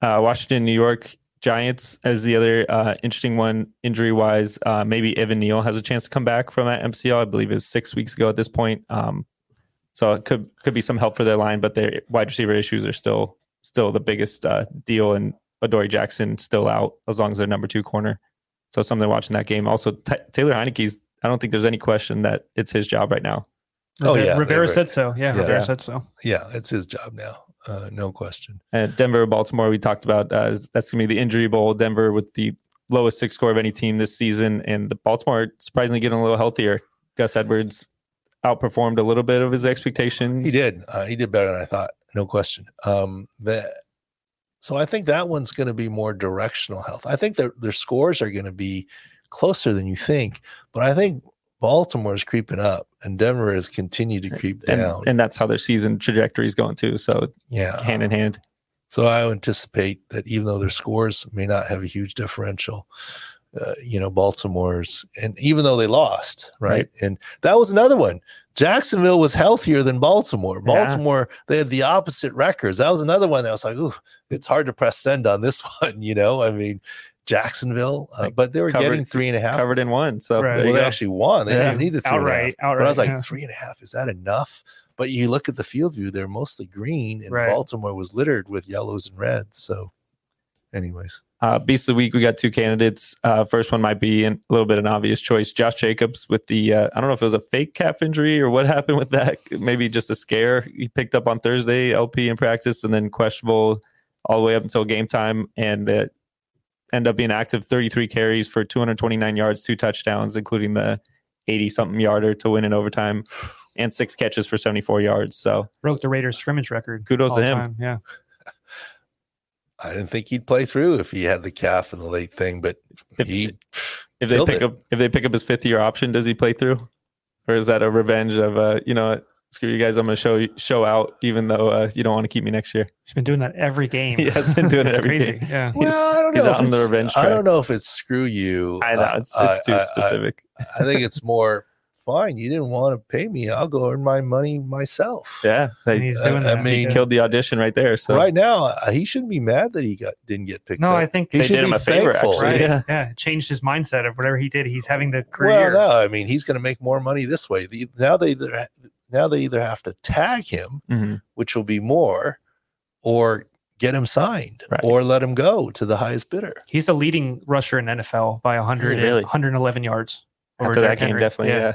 Uh, Washington, New York Giants as the other uh, interesting one injury wise. Uh, maybe Evan Neal has a chance to come back from that MCL. I believe is six weeks ago at this point. Um, so it could could be some help for their line, but their wide receiver issues are still still the biggest uh, deal. And Adoree Jackson still out as long as their number two corner. So something watching that game. Also, T- Taylor Heinicke's. I don't think there's any question that it's his job right now. Oh, Rivera- yeah, Rivera they're- said so. Yeah, Yeah. Rivera said so. Yeah, it's his job now. Uh, no question. And Denver, Baltimore, we talked about uh, that's going to be the injury bowl. Denver with the lowest SIC score of any team this season, and the Baltimore surprisingly getting a little healthier. Gus Edwards outperformed a little bit of his expectations. He did. Uh, he did better than I thought, no question. Um, the, so I think that one's going to be more directional health. I think their their scores are going to be closer than you think, but I think Baltimore is creeping up and Denver has continued to creep and, down. and that's how their season trajectory is going too. So yeah, hand in hand. So I anticipate that even though their scores may not have a huge differential, uh, you know, Baltimore's, and even though they lost, right? Right. And that was another one. Jacksonville was healthier than Baltimore. Yeah. Baltimore, they had the opposite records. That was another one that was like, ooh, it's hard to press send on this one, you know? I mean, Jacksonville, uh, Like, but they were covered- getting three and a half. Covered in one. So Right. well, they go. actually won. They Yeah. didn't need the three and a half. outright, outright. But I was like, yeah. three and a half, is that enough? But you look at the field view, they're mostly green, and Right. Baltimore was littered with yellows and reds. So, anyways, Uh, Beast of the Week, we got two candidates. Uh, first one might be an- a little bit an obvious choice. Josh Jacobs with the, uh, I don't know if it was a fake calf injury or what happened with that. Maybe just a scare he picked up on Thursday, LP in practice, and then questionable all the way up until game time. And uh, end up being active 33 carries for 229 yards, two touchdowns, including the 80 something yarder to win in overtime, and six catches for 74 yards. So broke the Raiders scrimmage record. Kudos to him. time, Yeah. I didn't think he'd play through if he had the calf in the late thing, but If- he if they pick it. up if they pick up his fifth year option, does he play through, or is that a revenge of uh, you know, what, screw you guys, I'm going to show show out, even though uh, you don't want to keep me next year. He's been doing that every game. He has been doing it every crazy. game. Yeah. He's- well, I don't know. out if on the it's- revenge I don't know if it's screw you. I know Uh, it's I- it's too I- I- specific. I think it's more fine. You didn't want to pay me. I'll go earn my money myself. yeah, they he's doing I that. mean, Yeah. killed the audition right there. So right now, uh, he shouldn't be mad that he got didn't get picked No, up. I think he they should did him a favor, thankful. actually. right. Yeah. Yeah. Changed his mindset of whatever he did. He's having the career. Well, no, I mean he's going to make more money this way. The, now they either now they either have to tag him, mhm. which will be more, or get him signed, Right. or let him go to the highest bidder. He's the leading rusher in NFL by 100, Is really? 111 yards. over after that Derrick game, Henry. definitely, yeah.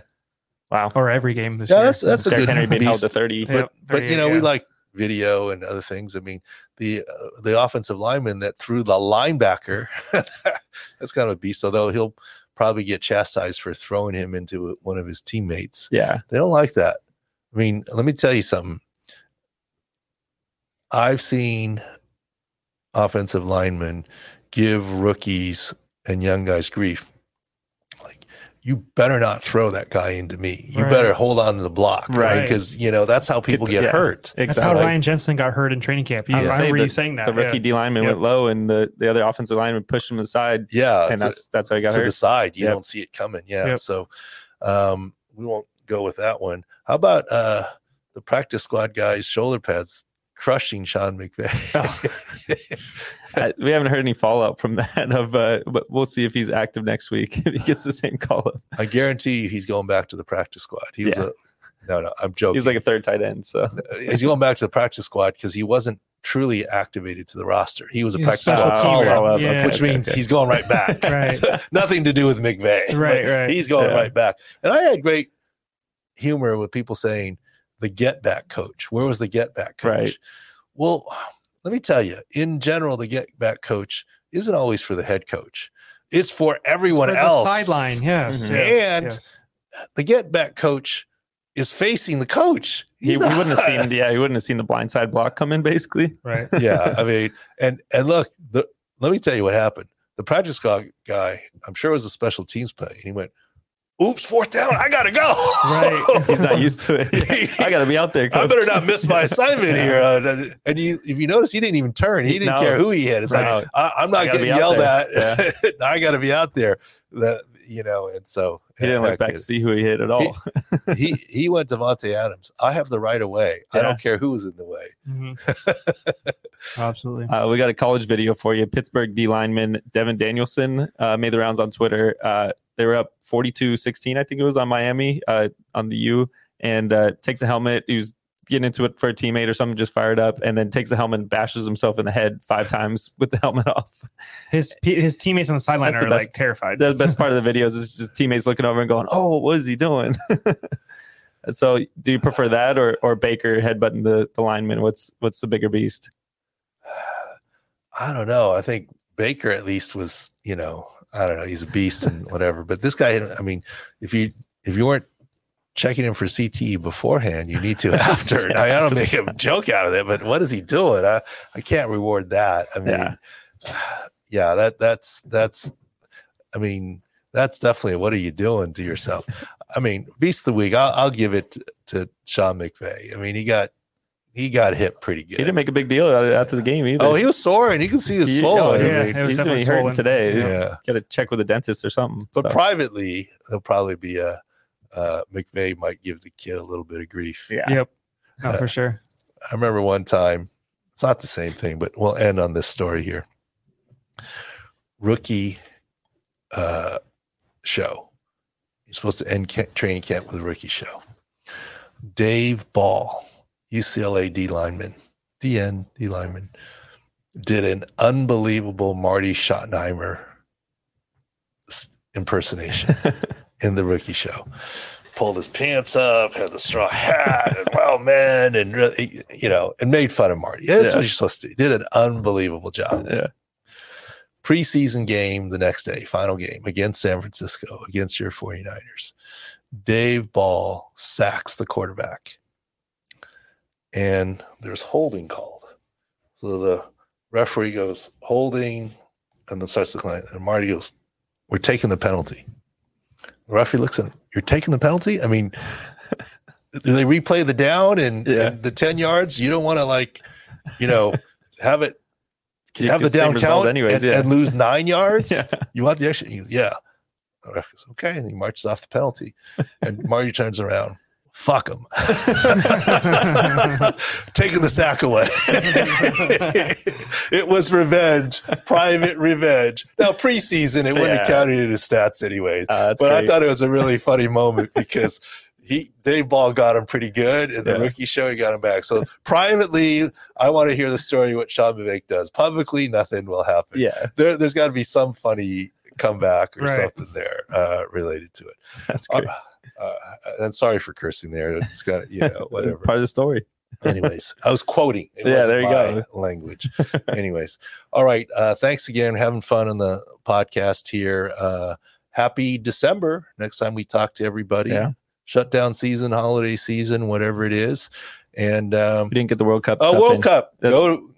Wow, Or every game this Yeah, year. that's that's a Derrick good Henry being held to 30. But Yep, but you know we like video and other things. I mean the uh, the offensive lineman that threw the linebacker that's kind of a beast. Although he'll probably get chastised for throwing him into one of his teammates. Yeah, They don't like that. I mean, let me tell you something. I've seen offensive linemen give rookies and young guys grief. Like, you better not throw that guy into me. You Right. better hold on to the block, right? Right. Because you know that's how people get yeah. That's how. Ryan Jensen got hurt in training camp. You, I was I gonna say, remember the- you saying that. the rookie yeah. D lineman Yep. went low, and the the other offensive lineman pushed him aside, Yeah, and to- that's that's how he got to the side. You Yep. don't see it coming. Yeah. Yep. So um, we won't go with that one. How about uh, the practice squad guys' shoulder pads crushing Sean McVay? I, we haven't heard any fallout from that. Of uh, but we'll see if he's active next week if he gets the same call up. I guarantee you he's going back to the practice squad. He was Yeah. a no, no. I'm joking. He's like a third tight end, so he's going back to the practice squad because he wasn't truly activated to the roster. He was a He's practice squad Oh, call up, Yeah. okay, which okay, means okay. he's going right back. Right. So, nothing to do with McVay. Right, right. He's going Yeah. right back. And I had great humor with people saying the get back coach. Where was the get back coach? Right. Well, let me tell you, in general, the get back coach isn't always for the head coach. It's for everyone For else. sideline. Yes. Mhm. yes, And yes. The get back coach is facing the coach. he, He's he wouldn't have not- seen yeah he wouldn't have seen the blindside block come in basically. right. yeah, I mean, and and look, the, let me tell you what happened. The practice squad guy, I'm sure it was a special teams play. And he went, "Oops, fourth down, I gotta go." Right. He's not used to it. I got to be out there. I better not miss my assignment Yeah. here. Uh, and you, if you notice, he didn't even turn. He didn't No. care who he hit. It's like I, I'm not gotta getting yelled there. at. I got to be out there. That you know, and so He didn't look back to see who he hit at all. he he went to Adams. I have the right of way. I don't care who was in the way. Mhm. Absolutely. Uh, we got a college video for you. Pittsburgh D lineman Devin Danielson uh, made the rounds on Twitter. Uh, they were up 42 16, I think it was on Miami uh, on the U, and uh, takes a helmet. He was getting into it for a teammate or something, just fired up, and then takes the helmet and bashes himself in the head five times with the helmet off. His his teammates on the sideline That's the are best- like terrified. The best part of the videos is just teammates looking over and going, "Oh, what is he doing?" so, do you prefer that or or Baker headbutting the the lineman? What's what's the bigger beast? I don't know. I think Baker at least was, you know, I don't know. He's a beast and whatever. But this guy, I mean, if you if you weren't checking him for CTE beforehand. You need to after. Now, I don't make a joke out of it, but what is he doing? I, I can't reward that. I mean, Yeah. yeah, that that's that's. I mean, that's definitely what are you doing to yourself? I mean, beast of the week. I'll, I'll give it to, to Sean McVay. I mean, he got he got hit pretty good. He didn't make a big deal out of after the game either. oh, he was sore, and you can see his He- swollen. oh, yeah, mean, was he's definitely hurting swollen. today. yeah. Got to check with a dentist or something. But so. privately, there'll probably be a uh, McVay might give the kid a little bit of grief. yeah, Yep. No, for sure. I remember one time, it's not the same thing, but we'll end on this story here. Rookie uh, show. You're supposed to end ca- training camp with a rookie show. Dave Ball, UCLA D lineman, DN D lineman, did an unbelievable Marty Schottenheimer impersonation in the rookie show. Pulled his pants up, had the straw hat, and well, man, and really, you know, and made fun of Marty. That's Yeah. what you're supposed to do. Did an unbelievable job. yeah, Preseason game the next day, final game against San Francisco, against your 49ers. Dave Ball sacks the quarterback. And there's holding called. So the referee goes, holding, and then starts the client. And Marty goes, We're taking the penalty. The referee looks at him, You're taking the penalty? I mean, do they replay the down and, Yeah. and the 10 yards? You don't want to like, you know, have it You have the down count anyways. and, yeah, and lose nine yards? yeah. You want the extra? Goes, yeah. Goes, okay. And he marches off the penalty. And Marty turns around. Fuck him. Taking the sack away. it was revenge, private revenge. Now, preseason, it wouldn't have Yeah. counted in his stats anyways. Uh, that's but I thought it was a really funny moment because he Dave Ball got him pretty good in the Yeah. rookie show. He got him back. So privately, I want to hear the story what Sean McVay does. Publicly, nothing will happen yeah, there, there's got to be some funny comeback or Right. something there uh, related to it. that's Uh, great. Uh, and sorry for cursing there. It's got you know whatever. Part of the story. Anyways, I was quoting. It Yeah, there you go. Language. Anyways, all right. Uh, thanks again. Having fun on the podcast here. Uh, happy December. Next time we talk to everybody. Yeah. Shutdown season, holiday season, whatever it is. And um, We didn't get the World Cup. oh, World in. Cup. That's- Go.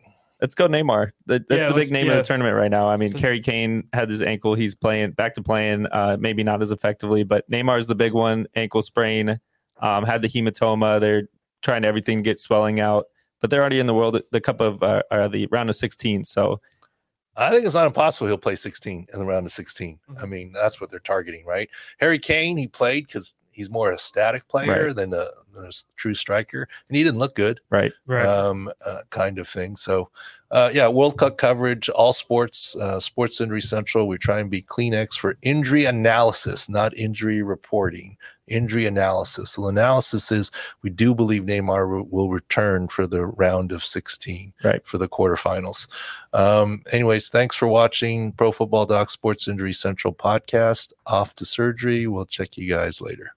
Let's go Neymar. That, that's Yeah, the big name yeah. of the tournament right now. I mean, So- Harry Kane had his ankle. He's playing back to playing, uh, maybe not as effectively, but Neymar's the big one. Ankle sprain, um, had the hematoma. They're trying everything to get swelling out, but they're already in the world, the cup of uh, uh, the round of 16. So I think it's not impossible he'll play 16 in the round of 16. I Mm-hmm. mean, that's what they're targeting, right? Harry Kane, he played because he's more a static player Right. than, a, than a s- true striker, and he didn't look good, right, Right. um, uh, kind of thing. So, uh, yeah, World Cup coverage, all sports, uh, Sports Injury Central. We try and be Kleenex for injury analysis, not injury reporting. Injury analysis. So, the analysis is we do believe Neymar will return for the round of 16 Right. for the quarterfinals. Um, anyways, thanks for watching Pro Football Doc Sports Injury Central podcast. Off to surgery. We'll check you guys later.